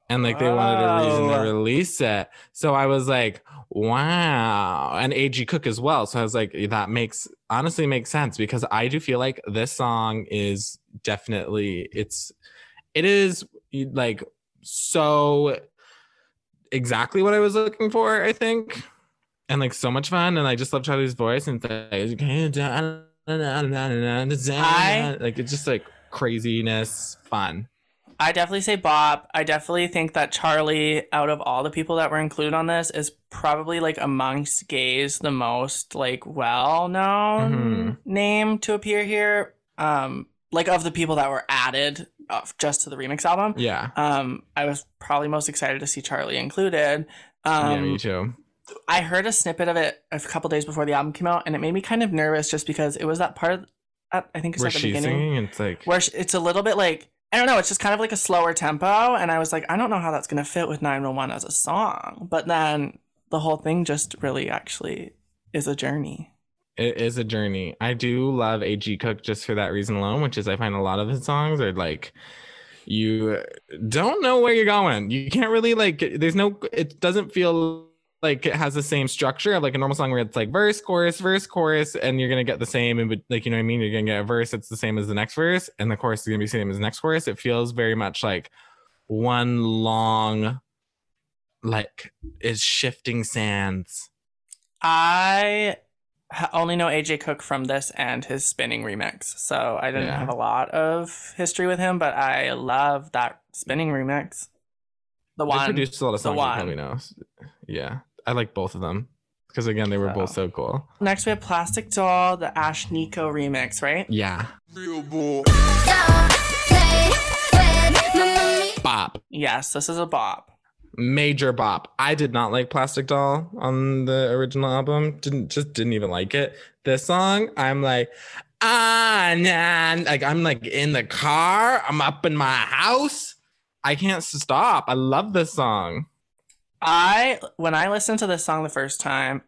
Speaker 2: And like they wanted a reason to release it. So I was like, wow. And AG Cook as well. So I was like, that makes honestly makes sense because I do feel like this song is definitely it's it is like so exactly what I was looking for, I think. And like so much fun. And I just love Charli's voice and it's like,
Speaker 1: I-
Speaker 2: like it's just like craziness fun.
Speaker 1: I definitely say Bob. I definitely think that Charli, out of all the people that were included on this, is probably like amongst gays the most like well known
Speaker 2: Mhm.
Speaker 1: name to appear here. Um, like of the people that were added just to the remix album.
Speaker 2: Yeah.
Speaker 1: Um, I was probably most excited to see Charli included.
Speaker 2: yeah,
Speaker 1: Um,
Speaker 2: me too.
Speaker 1: I heard a snippet of it a couple days before the album came out, and it made me kind of nervous just because it was that part. At, I think it's
Speaker 2: Where
Speaker 1: at the
Speaker 2: she's
Speaker 1: beginning
Speaker 2: singing, it's like
Speaker 1: where sh- it's a little bit like I don't know, it's just kind of like a slower tempo, and I was like, I don't know how that's gonna fit with 911 as a song, but then the whole thing just really actually is a journey.
Speaker 2: It is a journey. I do love AG Cook just for that reason alone, which is I find a lot of his songs are like you don't know where you're going. You can't really like there's no it doesn't feel like it has the same structure of like a normal song where it's like verse, chorus, verse, chorus, and you're gonna get the same and like you know what I mean? You're gonna get a verse that's the same as the next verse, and the chorus is gonna be the same as the next chorus. It feels very much like one long like is shifting sands.
Speaker 1: I only know AG Cook from this and his spinning remix, so I didn't
Speaker 2: Yeah.
Speaker 1: have a lot of history with him, but I love that spinning remix. The
Speaker 2: They
Speaker 1: one.
Speaker 2: produced a lot of
Speaker 1: the
Speaker 2: songs you
Speaker 1: one.
Speaker 2: probably know. Yeah, I like both of them because again, they were both so cool.
Speaker 1: Next, we have Plastic Doll, the Ashnikko remix, right?
Speaker 2: Yeah,
Speaker 4: Don't play with my money.
Speaker 2: bop,
Speaker 1: Yes, this is a bop.
Speaker 2: Major bop. I did not like Plastic Doll on the original album. Didn't just didn't even like it. This song, I'm like, ah, nah. Like I'm like in the car. I'm up in my house. I can't stop. I love this song.
Speaker 1: I when I listened to this song the first time,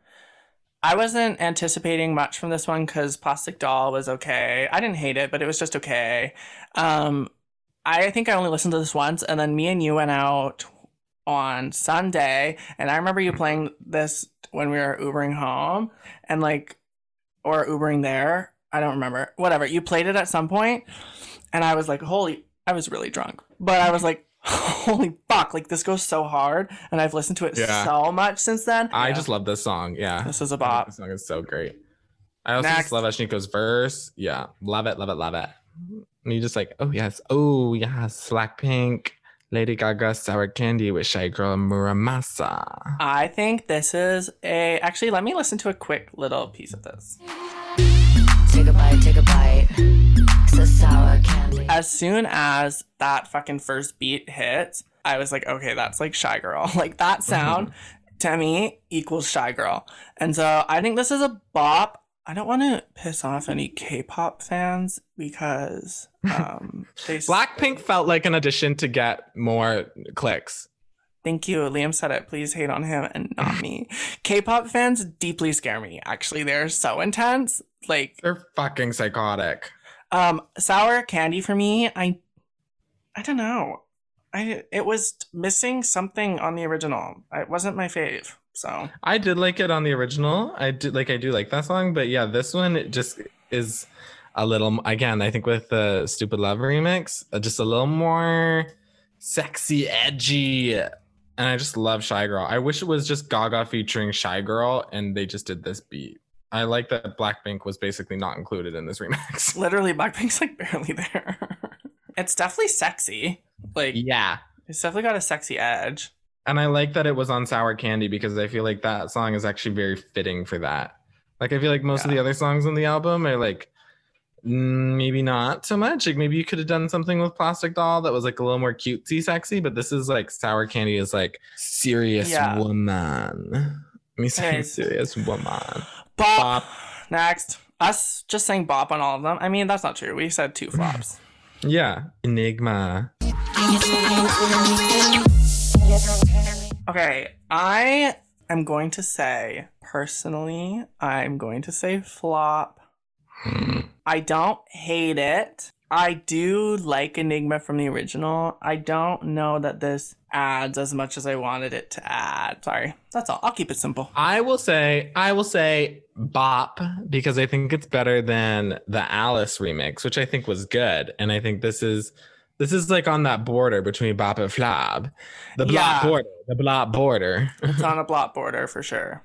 Speaker 1: I wasn't anticipating much from this one because Plastic Doll was okay. I didn't hate it, but it was just okay. Um, I think I only listened to this once, and then me and you went out on Sunday, and I remember you mm-hmm. playing this when we were Ubering home, and like, or Ubering there. I don't remember. Whatever. You played it at some point, and I was like, holy! I was really drunk, but I was like. Holy fuck, like this goes so hard, and I've listened to it
Speaker 2: Yeah.
Speaker 1: so much since then.
Speaker 2: I
Speaker 1: Yeah.
Speaker 2: just love this song. Yeah,
Speaker 1: This is a bop.
Speaker 2: This song is so great. I also
Speaker 1: Next.
Speaker 2: just love Ashnikko's verse. Yeah, love it, love it, love it. And you just like, oh yes, oh yes, Blackpink, Lady Gaga, Sour Candy with Shygirl Muramasa.
Speaker 1: I think this is a. Actually, let me listen to a quick little piece of this.
Speaker 5: Take a bite, take a bite. It's a sour candy.
Speaker 1: As soon as that fucking first beat hit, I was like, okay, that's like Shygirl. Like that sound to me equals Shygirl. And so I think this is a bop. I don't want to piss off any K-pop fans because um, they.
Speaker 2: Blackpink felt like an addition to get more clicks.
Speaker 1: Thank you. Liam said it. Please hate on him and not me. K-pop fans deeply scare me. Actually, they're so intense. Like
Speaker 2: They're fucking psychotic.
Speaker 1: Um, sour candy for me, I, I don't know. I it was missing something on the original. It wasn't my fave. So
Speaker 2: I did like it on the original. I did like I do like that song, but yeah, this one it just is a little again. I think with the "Stupid Love" remix, uh, just a little more sexy, edgy, and I just love Shygirl. I wish it was just Gaga featuring Shygirl, and they just did this beat. I like that Blackpink was basically not included in this remix.
Speaker 1: literally, Blackpink's like barely there. it's definitely sexy. Like
Speaker 2: yeah.
Speaker 1: it's definitely got a sexy edge.
Speaker 2: And I like that it was on Sour Candy because I feel like that song is actually very fitting for that. Like I feel like most of the other songs on the album are like mm, maybe not so much. Like maybe you could have done something with Plastic Doll that was like a little more cutesy sexy, but this is like Sour Candy is like serious
Speaker 1: Yeah.
Speaker 2: woman. Me saying
Speaker 1: Anyways.
Speaker 2: serious woman.
Speaker 1: Bop.
Speaker 2: Bop.
Speaker 1: Next, us just saying bop on all of them. I mean, that's not true. We said two flops.
Speaker 2: Yeah. Enigma.
Speaker 1: Okay, I am going to say, personally, I'm going to say flop. I don't hate it. I do like Enigma from the original. I don't know that this adds as much as I wanted it to add. Sorry. That's all. I'll keep it simple.
Speaker 2: I will say, I will say bop because I think it's better than the Alice remix, which I think was good. And I think this is this is like on that border between bop and flop. The blop
Speaker 1: Yeah.
Speaker 2: border. The blop border.
Speaker 1: It's on a blot border for sure.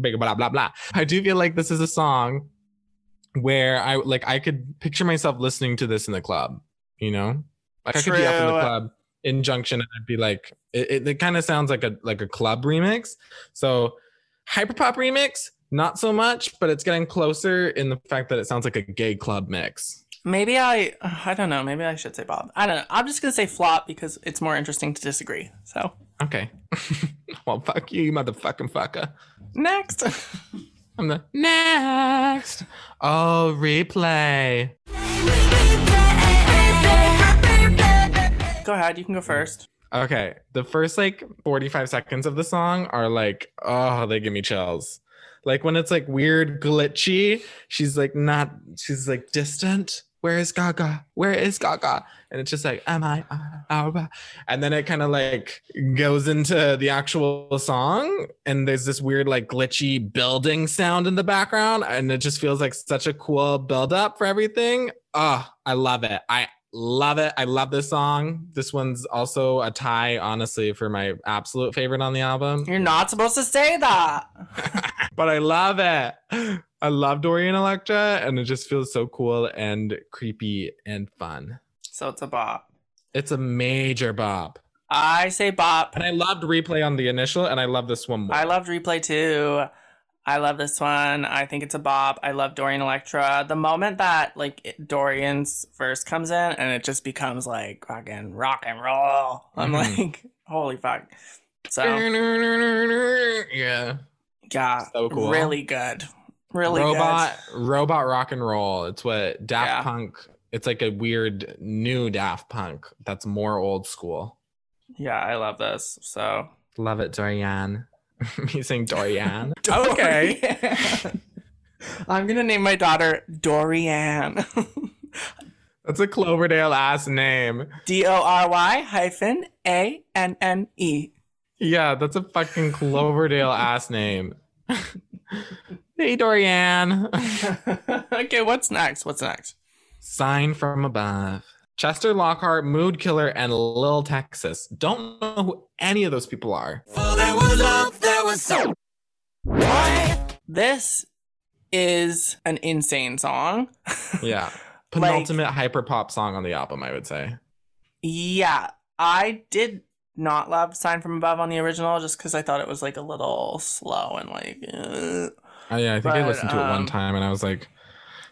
Speaker 2: Big blah blah blah. I do feel like this is a song where I like I could picture myself listening to this in the club, you know? Like I could be up in the
Speaker 1: True.
Speaker 2: club in Junction and I'd be like, it, it, it kind of sounds like a like a club remix. So hyperpop remix, not so much, but it's getting closer in the fact that it sounds like a gay club mix.
Speaker 1: Maybe I, I don't know. Maybe I should say Bob. I don't know. I'm just gonna say flop because it's more interesting to disagree. So
Speaker 2: Okay. well, fuck you, you motherfucking fucker.
Speaker 1: next,
Speaker 2: I'm the next. Oh, replay.
Speaker 1: go ahead. You can go first.
Speaker 2: Okay, the first like 45 seconds of the song are like, oh, they give me chills. Like when it's like weird glitchy, she's like not, she's like distant. Where is Gaga? Where is Gaga? And it's just like, am I? uh, And then it kind of like goes into the actual song, and there's this weird like glitchy building sound in the background, and it just feels like such a cool build up for everything. Oh, I love it. I love it. I love this song. This one's also a tie, honestly, for my absolute favorite on the album.
Speaker 1: You're not supposed to say that.
Speaker 2: but I love it. I love Dorian Electra, and it just feels so cool and creepy and fun.
Speaker 1: So it's a bop.
Speaker 2: It's a major bop.
Speaker 1: I say bop.
Speaker 2: And I loved replay on the initial, and I love this one more.
Speaker 1: I loved replay too. I love this one. I think it's a bop. I love Dorian Electra. The moment that like it- Dorian's verse comes in and it just becomes like fucking rock and roll. I'm
Speaker 2: Mhm.
Speaker 1: like, holy fuck. So
Speaker 2: yeah.
Speaker 1: yeah,
Speaker 2: So cool.
Speaker 1: really good. Really
Speaker 2: robot robot rock and roll. It's what Daft
Speaker 1: Yeah.
Speaker 2: Punk. It's like a weird new Daft Punk that's more old school.
Speaker 1: Yeah, I love this. So
Speaker 2: Love it, Dorian. Me saying Dorian. Oh,
Speaker 1: okay. I'm gonna name my daughter Dorian.
Speaker 2: That's a Cloverdale ass name.
Speaker 1: D O R Y hyphen A N N E.
Speaker 2: Yeah, that's a fucking Cloverdale ass name. hey, Dorian.
Speaker 1: okay, what's next? What's next?
Speaker 2: Sine from above. Chester Lockhart, Mood Killer, and Lil Texas. Don't know who any of those people are.
Speaker 1: This is an insane song.
Speaker 2: Yeah.
Speaker 1: Like-
Speaker 2: Penultimate hyper pop song on the album, I would say.
Speaker 1: Yeah, I did not love Sine from Above on the original just because I thought it was like a little slow and like. uh.
Speaker 2: Oh, yeah, I think I listened to it one
Speaker 1: um,
Speaker 2: time and I was like,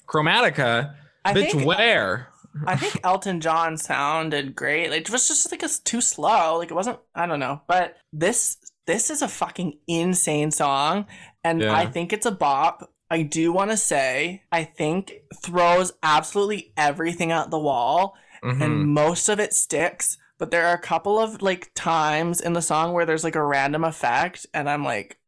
Speaker 2: Chromatica?
Speaker 1: I
Speaker 2: Bitch,
Speaker 1: think
Speaker 2: where?
Speaker 1: I think Elton John sounded great. Like, it was just like it's too slow. Like it wasn't. I don't know. But this this is a fucking insane song, and
Speaker 2: Yeah.
Speaker 1: I think it's a bop. I do want to say I think throws absolutely everything at the wall,
Speaker 2: Mhm.
Speaker 1: and most of it sticks. But there are a couple of like times in the song where there's like a random effect, and I'm like,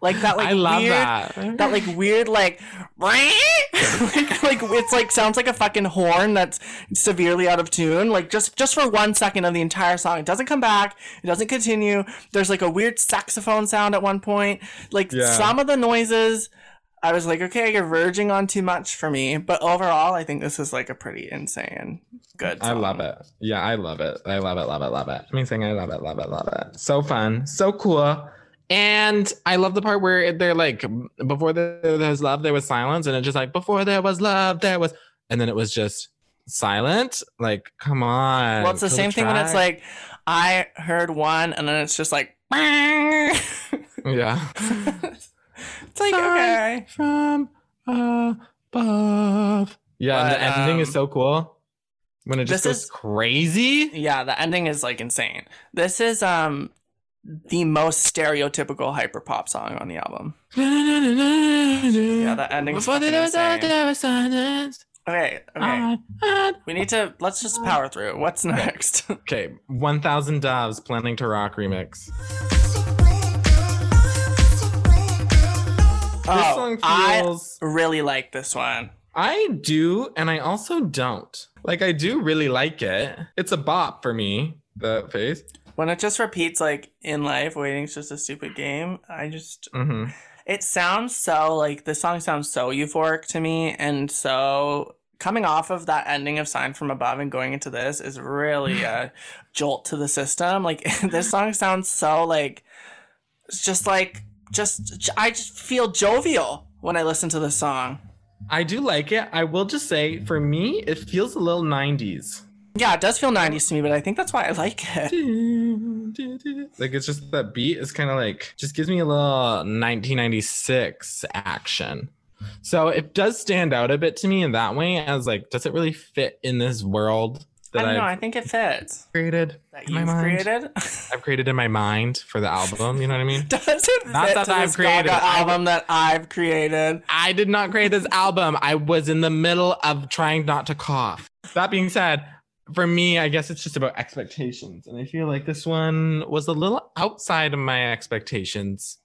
Speaker 1: like that like
Speaker 2: I love
Speaker 1: weird
Speaker 2: that.
Speaker 1: that like weird like like, like it's like sounds like a fucking horn that's severely out of tune like just just for one second of the entire song it doesn't come back it doesn't continue there's like a weird saxophone sound at one point like
Speaker 2: Yeah.
Speaker 1: some of the noises i was like okay you're verging on too much for me but overall i think this is like a pretty insane good
Speaker 2: I love it. Yeah, I love it. I love it, love it, love it. Amazing. I love it, love it, love it. So fun. So cool. And I love the part where they're like, before there was love, there was silence. And it's just like, before there was love, there was. And then it was just silent. Like, come on.
Speaker 1: well it's the same thing when it's like i heard one and then it's just like
Speaker 2: yeah.
Speaker 1: it's like okay
Speaker 2: From above. Yeah. and the ending is
Speaker 1: um,
Speaker 2: so cool when it just
Speaker 1: this
Speaker 2: goes
Speaker 1: is-
Speaker 2: crazy.
Speaker 1: Yeah, the ending is like insane. This is um the most stereotypical hyperpop song on the album.
Speaker 2: Yeah,
Speaker 1: the ending's
Speaker 2: Before
Speaker 1: fucking
Speaker 2: there was love,
Speaker 1: insane.
Speaker 2: there was silence.
Speaker 1: Okay, okay.
Speaker 2: I
Speaker 1: We need to let's just power through. What's next?
Speaker 2: Okay, 1000 Doves Planningtorock remix.
Speaker 1: Oh,
Speaker 2: song
Speaker 1: I-
Speaker 2: feels
Speaker 1: Really like this one.
Speaker 2: I do, and I also don't. Like, I do really like it. It's a bop for me. The face.
Speaker 1: When it just repeats like in life, waiting's just a stupid game. I just
Speaker 2: hmm
Speaker 1: it sounds so like the song sounds so euphoric to me, and so coming off of that ending of Sine from Above and going into this is really a jolt to the system. Like this song sounds so like it's just like just I just feel jovial when I listen to this song.
Speaker 2: I do like it. I will just say, for me, it feels a little 90s.
Speaker 1: Yeah, it does feel 90s to me, but I think that's why I like it.
Speaker 2: Like, it's just that beat is kind of like, just gives me a little 1996 action. So it does stand out a bit to me in that way, as like, does it really fit in this world
Speaker 1: I don't know, I think it fits.
Speaker 2: created?
Speaker 1: That you've
Speaker 2: mind?
Speaker 1: created.
Speaker 2: I've created in my mind for the album. You know what I mean?
Speaker 1: does it
Speaker 2: Not
Speaker 1: fit
Speaker 2: that
Speaker 1: to
Speaker 2: I've
Speaker 1: this
Speaker 2: created
Speaker 1: Gaga album that I've created?
Speaker 2: I did not create this album. I was in the middle of trying not to cough. That being said, for me, I guess it's just about expectations. And I feel like this one was a little outside of my expectations.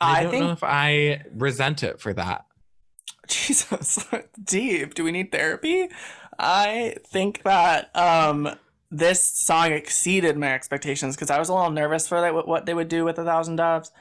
Speaker 2: I,
Speaker 1: I
Speaker 2: don't
Speaker 1: think
Speaker 2: know if I resent it for that.
Speaker 1: Jesus, deep. Do we need therapy? I think that um this song exceeded my expectations because I was a little nervous for that what they would do with a thousand doves.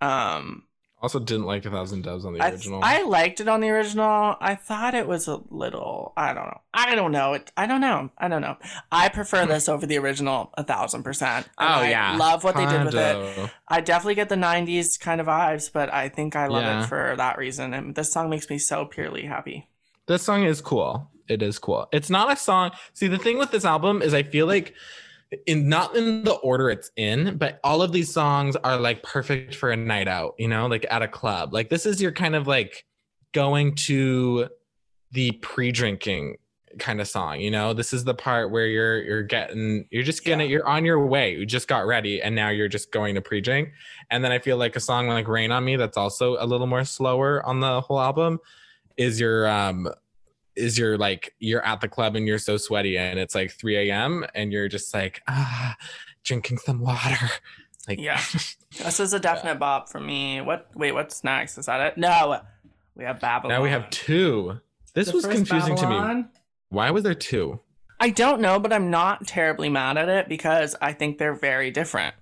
Speaker 1: Um,
Speaker 2: Also, didn't like a thousand doves on the
Speaker 1: I,
Speaker 2: original.
Speaker 1: I liked it on the original. I thought it was a little. I don't know. I don't know. It. I don't know. I don't know. I prefer this over the original a thousand percent.
Speaker 2: Oh
Speaker 1: I
Speaker 2: yeah,
Speaker 1: love what they did with it. I definitely get the 90s kind of vibes, but I think I love
Speaker 2: Yeah.
Speaker 1: it for that reason. And this song makes me so purely happy.
Speaker 2: This song is cool. It is cool. It's not a song. See, the thing with this album is I feel like in not in the order it's in, but all of these songs are like perfect for a night out, you know, like at a club. Like this is your kind of like going to the pre-drinking kind of song, you know. This is the part where you're you're getting you're just gonna
Speaker 1: Yeah.
Speaker 2: you're on your way. You just got ready and now you're just going to pre-drink. And then I feel like a song like Rain on Me that's also a little more slower on the whole album is your um is your like you're at the club and you're so sweaty and it's like 3 a.m and you're just like ah drinking some water like
Speaker 1: Yeah. This is a definite bop for me. What? Wait, what's next? Is that it? No. We have Babylon.
Speaker 2: now we have two this
Speaker 1: The
Speaker 2: was confusing to me why was there two
Speaker 1: I don't know, but I'm not terribly mad at it because I think they're very different.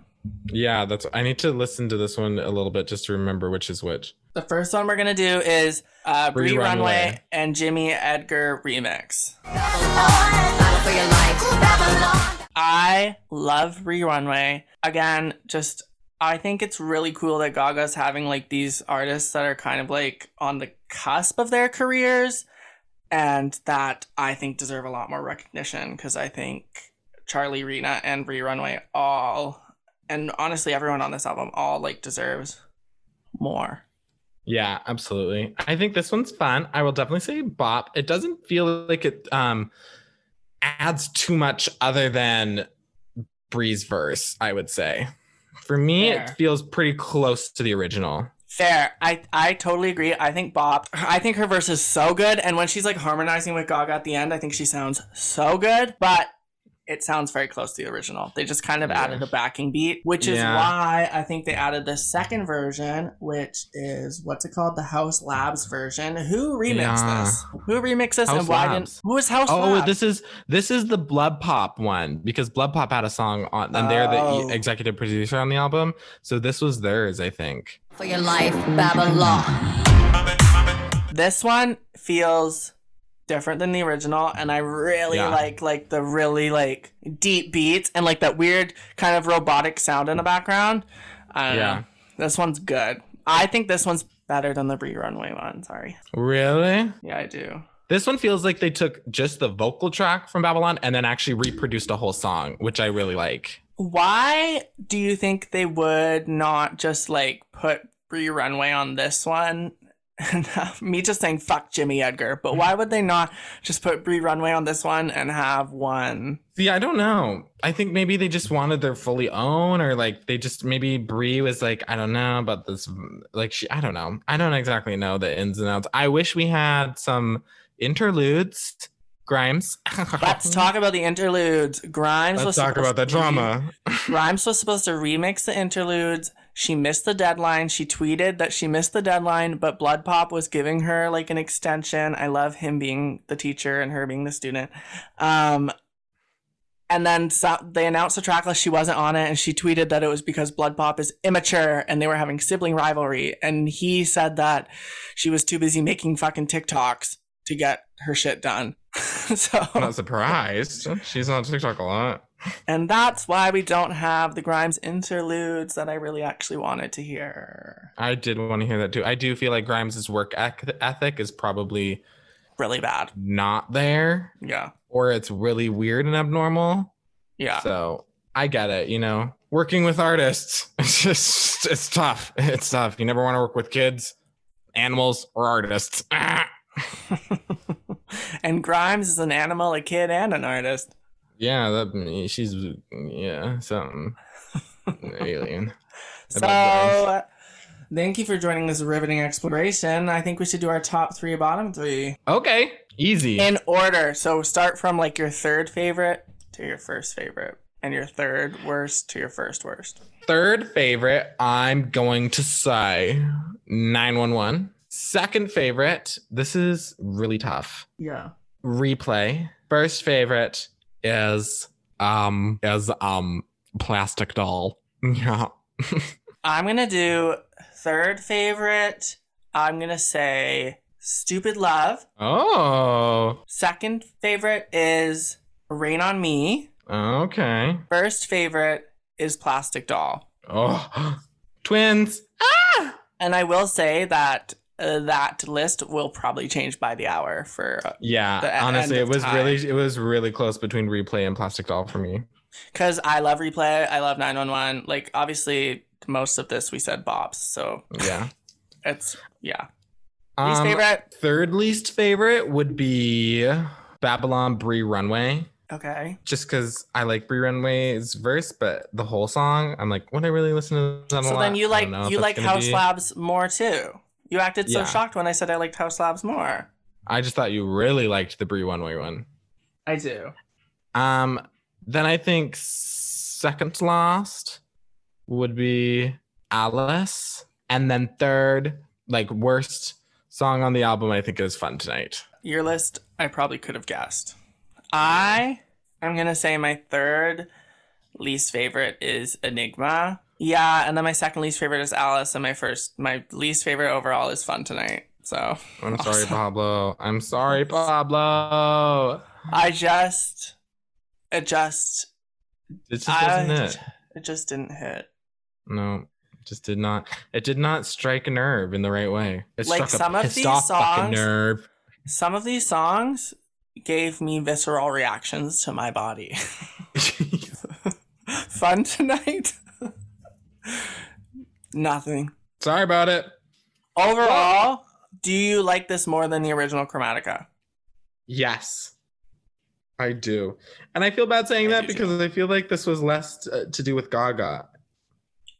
Speaker 2: Yeah that's i need to listen to this one a little bit just to remember which is which
Speaker 1: The first one we're gonna do is uh,
Speaker 2: Bree
Speaker 1: Runway.
Speaker 2: Runway.
Speaker 1: and Jimmy Edgar remix.
Speaker 5: Battle for your life.
Speaker 1: I love Bree Runway. Again, just I think it's really cool that Gaga's having like these artists that are kind of like on the cusp of their careers and that I think deserve a lot more recognition because I think Charli Rina and Bree Runway all and honestly everyone on this album all like deserves more.
Speaker 2: yeah absolutely i think this one's fun i will definitely say bop it doesn't feel like it um adds too much other than Bree's verse i would say for me
Speaker 1: Fair.
Speaker 2: it feels pretty close to the original
Speaker 1: Fair. I I totally agree. I think Bop. I think her verse is so good, and when she's like harmonizing with Gaga at the end, I think she sounds so good. But it sounds very close to the original. They just kind of
Speaker 2: Yeah.
Speaker 1: added a backing beat, which is
Speaker 2: Yeah.
Speaker 1: why I think they added the second version, which is what's it called, the Haus Labs version. Who remixed
Speaker 2: Yeah.
Speaker 1: this? Who remixed this,
Speaker 2: Haus
Speaker 1: and why
Speaker 2: Labs.
Speaker 1: didn't? Who was Haus
Speaker 2: Oh,
Speaker 1: Labs?
Speaker 2: this is this is the BloodPop one because BloodPop had a song on, and they're
Speaker 1: Oh.
Speaker 2: the executive producer on the album. So this was theirs, I think.
Speaker 5: For your life, Babylon.
Speaker 1: this one feels different than the original and i really
Speaker 2: Yeah.
Speaker 1: like like the really like deep beats and like that weird kind of robotic sound in the background I don't
Speaker 2: Yeah.
Speaker 1: know. this one's good i think this one's better than the Bree Runway one sorry
Speaker 2: Really?
Speaker 1: yeah i do
Speaker 2: This one feels like they took just the vocal track from Babylon and then actually reproduced a whole song, which I really like.
Speaker 1: why do you think they would not just like put Bree Runway on this one me just saying fuck Jimmy Edgar, but why would they not just put Bree Runway on this one and have one
Speaker 2: See, I don't know. I think maybe they just wanted their fully own, or like they just maybe Bree was like, I don't know about this. Like she, I don't know. I don't exactly know the ins and outs. I wish we had some interludes Grimes.
Speaker 1: Let's talk about the interludes. Grimes
Speaker 2: Let's talk about the
Speaker 1: re-
Speaker 2: drama.
Speaker 1: Grimes was supposed to remix the interludes. She missed the deadline. She tweeted that she missed the deadline, but BloodPop was giving her like an extension. I love him being the teacher and her being the student. Um, and then so, they announced the track list. She wasn't on it, and she tweeted that it was because BloodPop is immature and they were having sibling rivalry. And he said that she was too busy making fucking TikToks to get her shit done. so
Speaker 2: I'm not surprised. She's on TikTok a lot.
Speaker 1: And that's why we don't have the Grimes interludes that I really actually wanted to hear.
Speaker 2: I did want to hear that too. I do feel like Grimes' work ethic is probably
Speaker 1: Really bad.
Speaker 2: not there,
Speaker 1: Yeah.
Speaker 2: or it's really weird and abnormal.
Speaker 1: Yeah.
Speaker 2: So I get it. You know, working with artists, it's just it's tough. It's tough. You never want to work with kids, animals, or artists.
Speaker 1: And Grimes is an animal, a kid, and an artist.
Speaker 2: Yeah, that she's yeah something alien.
Speaker 1: So, uh, thank you for joining this riveting exploration. I think we should do our top three, bottom three
Speaker 2: Okay, easy.
Speaker 1: in order. So, start from like your third favorite to your first favorite, and your third worst to your first worst.
Speaker 2: Third favorite, I'm going to say 911. Second favorite, this is really tough.
Speaker 1: Yeah.
Speaker 2: Replay. First favorite is um is um plastic doll. Yeah.
Speaker 1: I'm gonna do third favorite. I'm gonna say Stupid Love.
Speaker 2: Oh.
Speaker 1: Second favorite is Rain on Me.
Speaker 2: Okay.
Speaker 1: First favorite is Plastic Doll.
Speaker 2: Oh. Twins. Ah!
Speaker 1: And I will say that that list will probably change by the hour for
Speaker 2: Yeah.
Speaker 1: The
Speaker 2: honestly,
Speaker 1: end
Speaker 2: it was
Speaker 1: time.
Speaker 2: really it was really close between replay and plastic doll for me.
Speaker 1: because I love replay. I love 911. Like obviously most of this we said bops, so
Speaker 2: Yeah.
Speaker 1: it's yeah. Least
Speaker 2: Um,
Speaker 1: favorite.
Speaker 2: Third least favorite would be Babylon Bree Runway.
Speaker 1: Okay.
Speaker 2: Just because I like Bree Runway's verse, but the whole song, I'm like, would I really listen to that a
Speaker 1: So then you like
Speaker 2: don't know if
Speaker 1: you like Haus
Speaker 2: be-
Speaker 1: Labs more too. You acted so
Speaker 2: Yeah.
Speaker 1: shocked when I said I liked Haus Labs more.
Speaker 2: I just thought you really liked the Bree Runway one.
Speaker 1: I do.
Speaker 2: Um, then I think second to last would be Alice, and then third, like worst song on the album, I think is Fun Tonight.
Speaker 1: Your list, I probably could have guessed. I am gonna say my third least favorite is Enigma. Yeah, and then my second least favorite is Alice, and my first, my least favorite overall is Fun Tonight. So
Speaker 2: I'm sorry, Pabllo. I'm sorry, Pabllo.
Speaker 1: I just, it just,
Speaker 2: It just
Speaker 1: I,
Speaker 2: wasn't it.
Speaker 1: it just didn't hit.
Speaker 2: No, it just did not. It did not strike a nerve in the right way. It
Speaker 1: Like
Speaker 2: struck
Speaker 1: some
Speaker 2: a
Speaker 1: of these songs-
Speaker 2: nerve.
Speaker 1: Some of these songs gave me visceral reactions to my body. Fun tonight? Nothing.
Speaker 2: sorry about it.
Speaker 1: Overall, do you like this more than the original Chromatica?
Speaker 2: Yes, I do, and I feel bad saying
Speaker 1: I
Speaker 2: that
Speaker 1: do too.
Speaker 2: because I feel like this was less uh, to do with Gaga.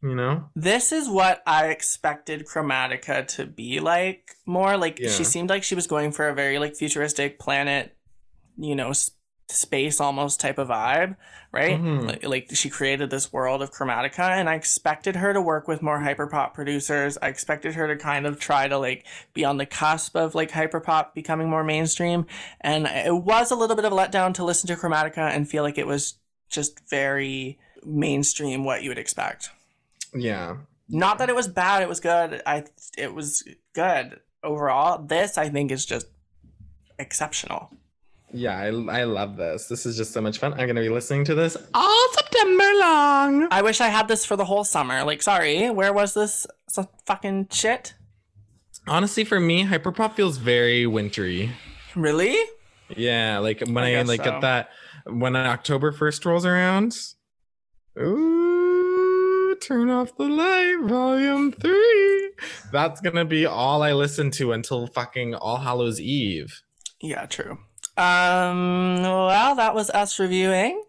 Speaker 2: You know?
Speaker 1: This is what I expected Chromatica to be like more. Like
Speaker 2: Yeah.
Speaker 1: she seemed like she was going for a very like futuristic planet, you know, space almost type of vibe, right?
Speaker 2: Mhm.
Speaker 1: Like, like she created this world of Chromatica, and I expected her to work with more hyperpop producers. I expected her to kind of try to like be on the cusp of like hyperpop becoming more mainstream, and it was a little bit of a letdown to listen to Chromatica and feel like it was just very mainstream what you would expect.
Speaker 2: Yeah.
Speaker 1: Not that it was bad, it was good. I it was good overall. This I think is just exceptional.
Speaker 2: Yeah, I, I love this. This is just so much fun. I'm gonna be listening to this all September long.
Speaker 1: I wish I had this for the whole summer. Like, sorry, where was this fucking shit?
Speaker 2: Honestly, for me, hyperpop feels very wintry.
Speaker 1: Really?
Speaker 2: Yeah, like when
Speaker 1: I
Speaker 2: I, like
Speaker 1: so.
Speaker 2: get that when October first rolls around. Ooh, turn off the light, volume three. That's gonna be all I listen to until fucking All Hallows Eve.
Speaker 1: Yeah, true. Um, well, that was us reviewing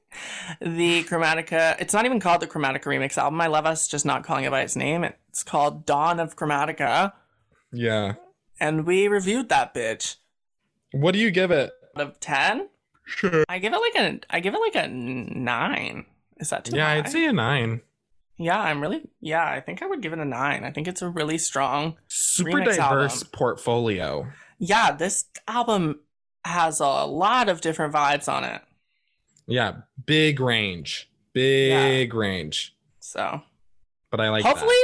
Speaker 1: the Chromatica. It's not even called the Chromatica Remix album. I love us just not calling it by its name. It's called Dawn of Chromatica,
Speaker 2: Yeah.
Speaker 1: and we reviewed that bitch.
Speaker 2: What do you give it?
Speaker 1: Out of ten,
Speaker 2: Sure.
Speaker 1: I give it like a I give it like a nine. Is that too
Speaker 2: Yeah,
Speaker 1: high?
Speaker 2: I'd say a nine.
Speaker 1: Yeah, I'm really yeah. I think I would give it a nine. I think it's a really strong.
Speaker 2: Super diverse
Speaker 1: album.
Speaker 2: portfolio.
Speaker 1: Yeah, this album has a lot of different vibes on it.
Speaker 2: Yeah, big range. Big range.
Speaker 1: So
Speaker 2: But I like
Speaker 1: hopefully,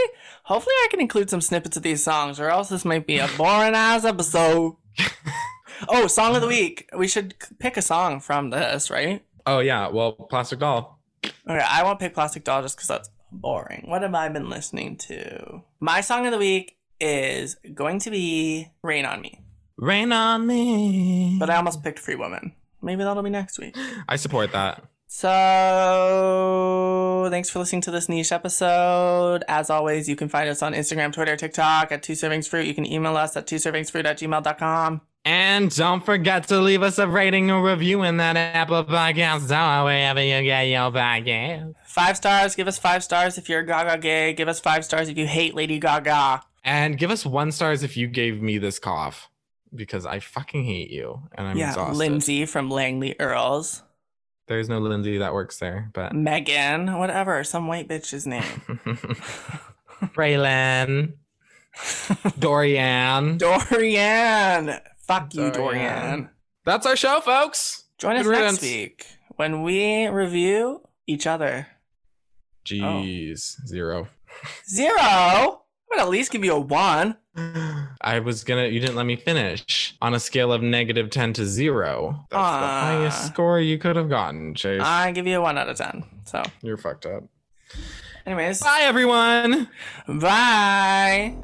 Speaker 1: hopefully I can include some snippets of these songs, or else this might be a boring ass episode. oh, song of the week. We should pick a song from this, right?
Speaker 2: Oh yeah, well, Plastic Doll.
Speaker 1: Okay, I won't pick Plastic Doll just because that's boring. What have I been listening to? My song of the week is going to be Rain on Me,
Speaker 2: Rain on me.
Speaker 1: but I almost picked Free Woman. Maybe that'll be next week.
Speaker 2: I support that.
Speaker 1: So, thanks for listening to this niche episode. As always, you can find us on Instagram, Twitter, TikTok at Two Servings Fruit. You can email us at two servingsfruit at gmail.com.
Speaker 2: And don't forget to leave us a rating or review in that Apple Podcast store wherever you get your podcast.
Speaker 1: Five stars. Give us five stars if you're Gaga gay. Give us five stars if you hate Lady Gaga.
Speaker 2: And give us one stars if you gave me this cough because I fucking hate you and I'm
Speaker 1: yeah,
Speaker 2: exhausted.
Speaker 1: Lindsay from Langley Earls.
Speaker 2: There's no Lindsay that works there, but
Speaker 1: Megan, whatever, some white bitch's name.
Speaker 2: Raylan, Dorian.
Speaker 1: Dorian. Fuck you,
Speaker 2: Dorian.
Speaker 1: Dorian.
Speaker 2: That's our show, folks.
Speaker 1: Join us
Speaker 2: Good
Speaker 1: next week when we review each other.
Speaker 2: Jeez, zero.
Speaker 1: Zero? I would at least give you a one.
Speaker 2: I was gonna. You didn't let me finish. On a scale of negative ten to zero, that's the
Speaker 1: Ah.
Speaker 2: highest score you could have gotten, Chase.
Speaker 1: I give you a one out of ten. So,
Speaker 2: You're fucked up.
Speaker 1: anyways,
Speaker 2: Bye, everyone.
Speaker 1: bye.